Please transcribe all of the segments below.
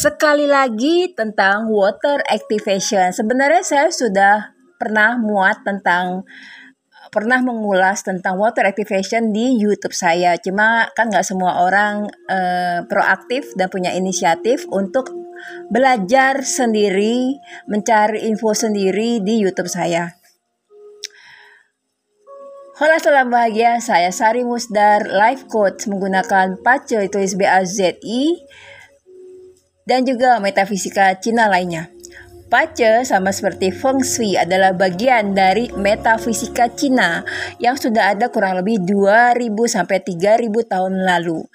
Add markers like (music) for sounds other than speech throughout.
Sekali lagi tentang water activation. Sebenarnya saya sudah pernah muat tentang pernah mengulas tentang water activation di YouTube saya. Cuma kan nggak semua orang uh, proaktif dan punya inisiatif untuk belajar sendiri, mencari info sendiri di YouTube saya. Halo salam bahagia, saya Sari Musdar, life coach menggunakan Pace itu SBAZI dan juga metafisika Cina lainnya. Pace sama seperti Feng Shui adalah bagian dari metafisika Cina yang sudah ada kurang lebih 2000 sampai 3000 tahun lalu.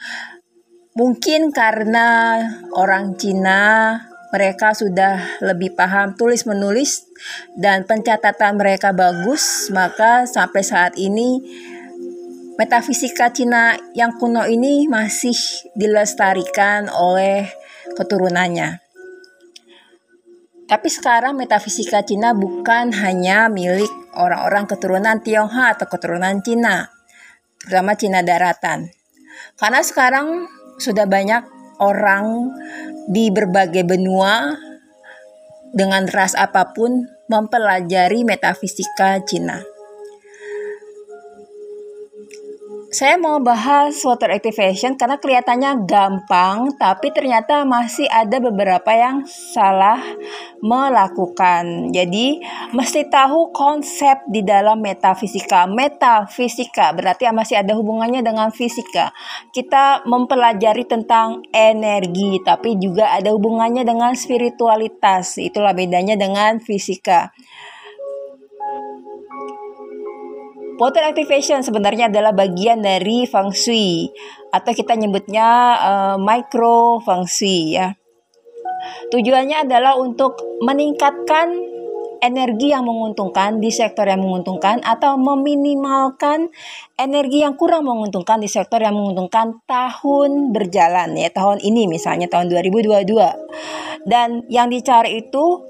Mungkin karena orang Cina mereka sudah lebih paham tulis menulis dan pencatatan mereka bagus, maka sampai saat ini metafisika Cina yang kuno ini masih dilestarikan oleh keturunannya. Tapi sekarang metafisika Cina bukan hanya milik orang-orang keturunan Tionghoa atau keturunan Cina, terutama Cina daratan. Karena sekarang sudah banyak orang di berbagai benua dengan ras apa pun mempelajari metafisika Cina. Saya mau bahas water activation karena kelihatannya gampang, tapi ternyata masih ada beberapa yang salah melakukan. Jadi, mesti tahu konsep di dalam metafisika. Metafisika berarti masih ada hubungannya dengan fisika. Kita mempelajari tentang energi, tapi juga ada hubungannya dengan spiritualitas. Itulah bedanya dengan fisika. Water activation sebenarnya adalah bagian dari feng shui atau kita nyebutnya uh, micro feng shui ya. Tujuannya adalah untuk meningkatkan energi yang menguntungkan di sektor yang menguntungkan atau meminimalkan energi yang kurang menguntungkan di sektor yang menguntungkan tahun berjalan ya tahun ini misalnya tahun 2022 dan yang dicari itu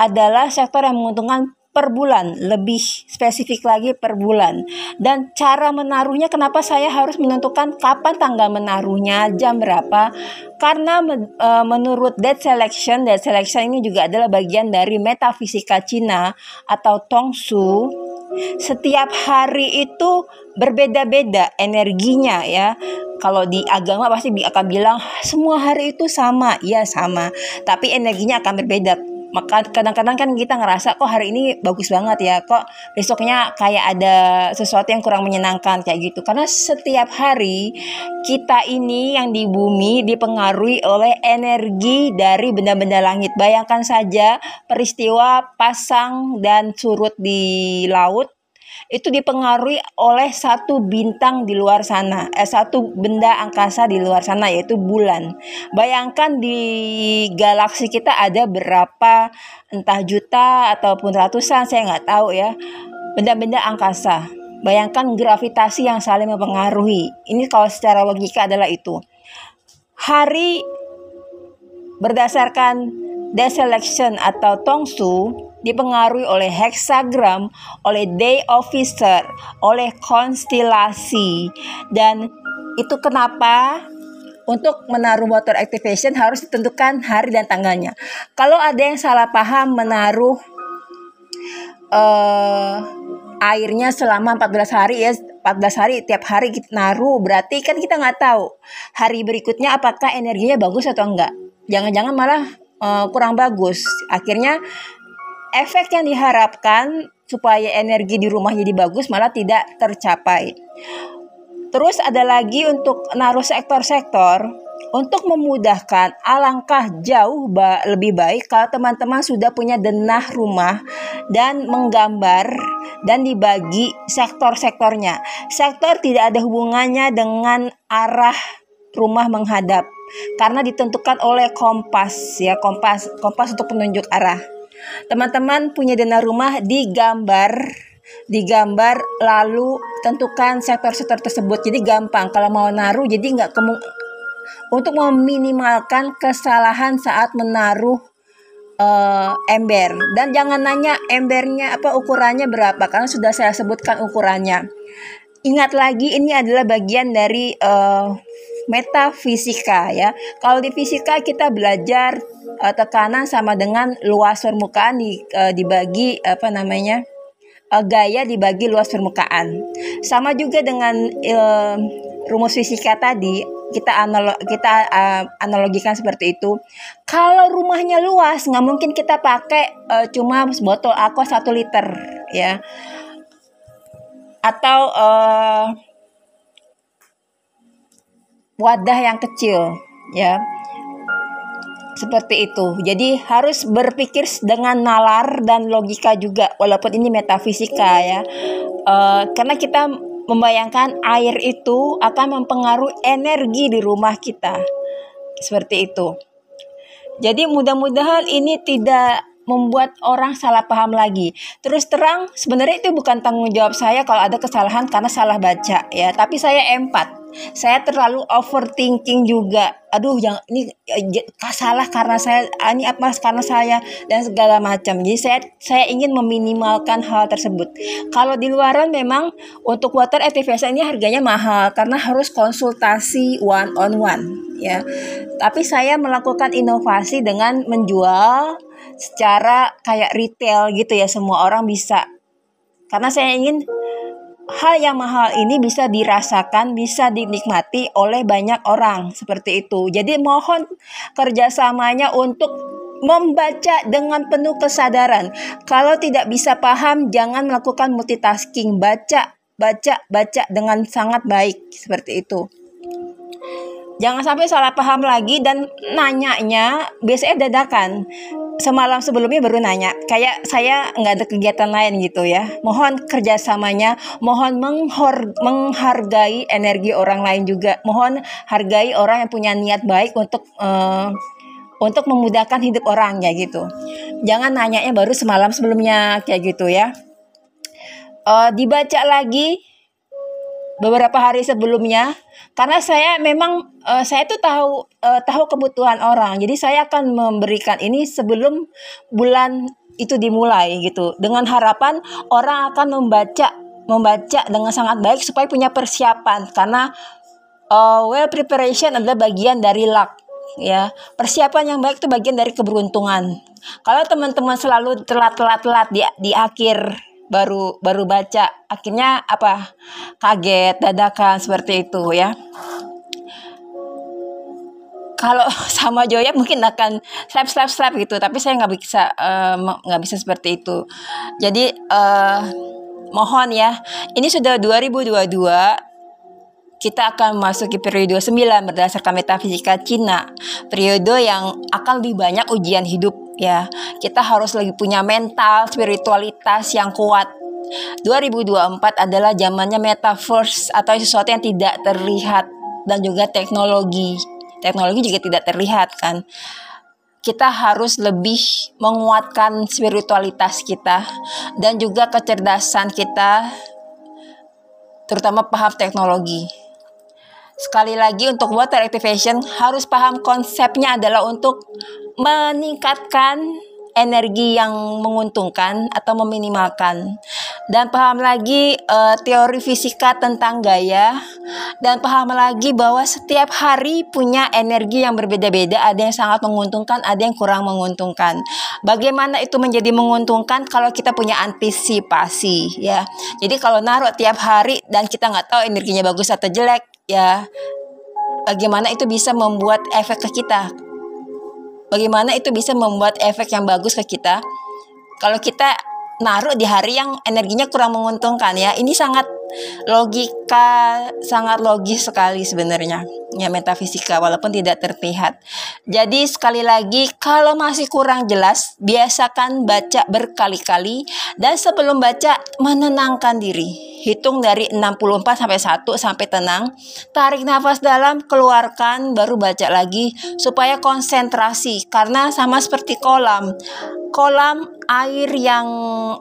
adalah sektor yang menguntungkan per bulan, lebih spesifik lagi per bulan. Dan cara menaruhnya kenapa saya harus menentukan kapan tanggal menaruhnya, jam berapa? Karena e, menurut dead selection, dead selection ini juga adalah bagian dari metafisika Cina atau Tongsu. Setiap hari itu berbeda-beda energinya ya. Kalau di agama pasti akan bilang semua hari itu sama, ya sama. Tapi energinya akan berbeda maka kadang-kadang kan kita ngerasa kok hari ini bagus banget ya kok besoknya kayak ada sesuatu yang kurang menyenangkan kayak gitu. Karena setiap hari kita ini yang di bumi dipengaruhi oleh energi dari benda-benda langit. Bayangkan saja peristiwa pasang dan surut di laut itu dipengaruhi oleh satu bintang di luar sana, eh, satu benda angkasa di luar sana yaitu bulan. Bayangkan di galaksi kita ada berapa entah juta ataupun ratusan saya nggak tahu ya benda-benda angkasa. Bayangkan gravitasi yang saling mempengaruhi. Ini kalau secara logika adalah itu. Hari berdasarkan deselection atau tongsu dipengaruhi oleh hexagram, oleh day officer, oleh konstelasi. Dan itu kenapa untuk menaruh water activation harus ditentukan hari dan tanggalnya. Kalau ada yang salah paham menaruh uh, airnya selama 14 hari ya 14 hari tiap hari kita naruh berarti kan kita nggak tahu hari berikutnya apakah energinya bagus atau enggak jangan-jangan malah uh, kurang bagus akhirnya efek yang diharapkan supaya energi di rumah jadi bagus malah tidak tercapai. Terus ada lagi untuk naruh sektor-sektor untuk memudahkan alangkah jauh ba lebih baik kalau teman-teman sudah punya denah rumah dan menggambar dan dibagi sektor-sektornya. Sektor tidak ada hubungannya dengan arah rumah menghadap karena ditentukan oleh kompas ya kompas kompas untuk penunjuk arah. Teman-teman punya dana rumah digambar digambar lalu tentukan sektor-sektor tersebut. Jadi gampang kalau mau naruh jadi nggak kemu untuk meminimalkan kesalahan saat menaruh uh, ember. Dan jangan nanya embernya apa ukurannya berapa karena sudah saya sebutkan ukurannya. Ingat lagi ini adalah bagian dari uh, metafisika ya. Kalau di fisika kita belajar uh, tekanan sama dengan luas permukaan di, uh, dibagi apa namanya? Uh, gaya dibagi luas permukaan. Sama juga dengan uh, rumus fisika tadi kita analog kita uh, analogikan seperti itu. Kalau rumahnya luas, nggak mungkin kita pakai uh, cuma botol aqua satu liter, ya. Atau uh, wadah yang kecil, ya. Seperti itu. Jadi harus berpikir dengan nalar dan logika juga, walaupun ini metafisika ya. Uh, karena kita membayangkan air itu akan mempengaruhi energi di rumah kita. Seperti itu. Jadi mudah-mudahan ini tidak membuat orang salah paham lagi. Terus terang sebenarnya itu bukan tanggung jawab saya kalau ada kesalahan karena salah baca ya, tapi saya empat saya terlalu overthinking juga. Aduh yang ini ya, salah karena saya ah, ini apa karena saya dan segala macam. Jadi saya saya ingin meminimalkan hal tersebut. Kalau di luaran memang untuk water activation ini harganya mahal karena harus konsultasi one on one ya. Tapi saya melakukan inovasi dengan menjual secara kayak retail gitu ya semua orang bisa. Karena saya ingin hal yang mahal ini bisa dirasakan, bisa dinikmati oleh banyak orang seperti itu. Jadi mohon kerjasamanya untuk membaca dengan penuh kesadaran. Kalau tidak bisa paham, jangan melakukan multitasking. Baca, baca, baca dengan sangat baik seperti itu. Jangan sampai salah paham lagi dan nanyanya biasanya dadakan. Semalam sebelumnya baru nanya. Kayak saya nggak ada kegiatan lain gitu ya. Mohon kerjasamanya mohon menghargai energi orang lain juga. Mohon hargai orang yang punya niat baik untuk uh, untuk memudahkan hidup orang ya gitu. Jangan nanyanya baru semalam sebelumnya kayak gitu ya. Uh, dibaca lagi beberapa hari sebelumnya karena saya memang uh, saya tuh tahu uh, tahu kebutuhan orang. Jadi saya akan memberikan ini sebelum bulan itu dimulai gitu. Dengan harapan orang akan membaca membaca dengan sangat baik supaya punya persiapan. Karena uh, well preparation adalah bagian dari luck ya. Persiapan yang baik itu bagian dari keberuntungan. Kalau teman-teman selalu telat-telat-telat di di akhir baru baru baca. Akhirnya apa? Kaget dadakan seperti itu ya. Kalau (laughs) sama Joya mungkin akan slap slap slap gitu tapi saya nggak bisa eh, nggak uh, bisa seperti itu. Jadi uh, mohon ya ini sudah 2022 kita akan memasuki periode 9 berdasarkan metafisika Cina periode yang akan lebih banyak ujian hidup ya kita harus lagi punya mental spiritualitas yang kuat. 2024 adalah zamannya metaverse atau sesuatu yang tidak terlihat dan juga teknologi. Teknologi juga tidak terlihat kan? Kita harus lebih menguatkan spiritualitas kita dan juga kecerdasan kita terutama paham teknologi. Sekali lagi untuk water activation harus paham konsepnya adalah untuk meningkatkan energi yang menguntungkan atau meminimalkan. Dan paham lagi uh, teori fisika tentang gaya. Dan paham lagi bahwa setiap hari punya energi yang berbeda-beda. Ada yang sangat menguntungkan ada yang kurang menguntungkan. Bagaimana itu menjadi menguntungkan kalau kita punya antisipasi ya? Jadi kalau naruh tiap hari dan kita nggak tahu energinya bagus atau jelek ya bagaimana itu bisa membuat efek ke kita bagaimana itu bisa membuat efek yang bagus ke kita. Kalau kita naruh di hari yang energinya kurang menguntungkan ya ini sangat logika sangat logis sekali sebenarnya ya metafisika walaupun tidak terlihat jadi sekali lagi kalau masih kurang jelas biasakan baca berkali-kali dan sebelum baca menenangkan diri hitung dari 64 sampai 1 sampai tenang. Tarik nafas dalam, keluarkan, baru baca lagi supaya konsentrasi karena sama seperti kolam. Kolam air yang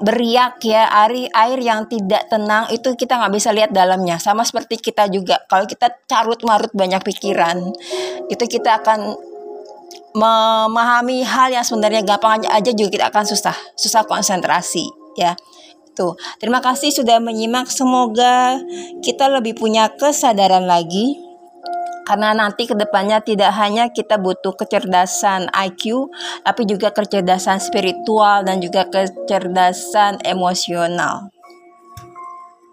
beriak ya, air air yang tidak tenang itu kita nggak bisa lihat dalamnya. Sama seperti kita juga. Kalau kita carut marut banyak pikiran, itu kita akan memahami hal yang sebenarnya gampang aja juga kita akan susah, susah konsentrasi ya gitu. Terima kasih sudah menyimak. Semoga kita lebih punya kesadaran lagi karena nanti ke depannya tidak hanya kita butuh kecerdasan IQ, tapi juga kecerdasan spiritual dan juga kecerdasan emosional.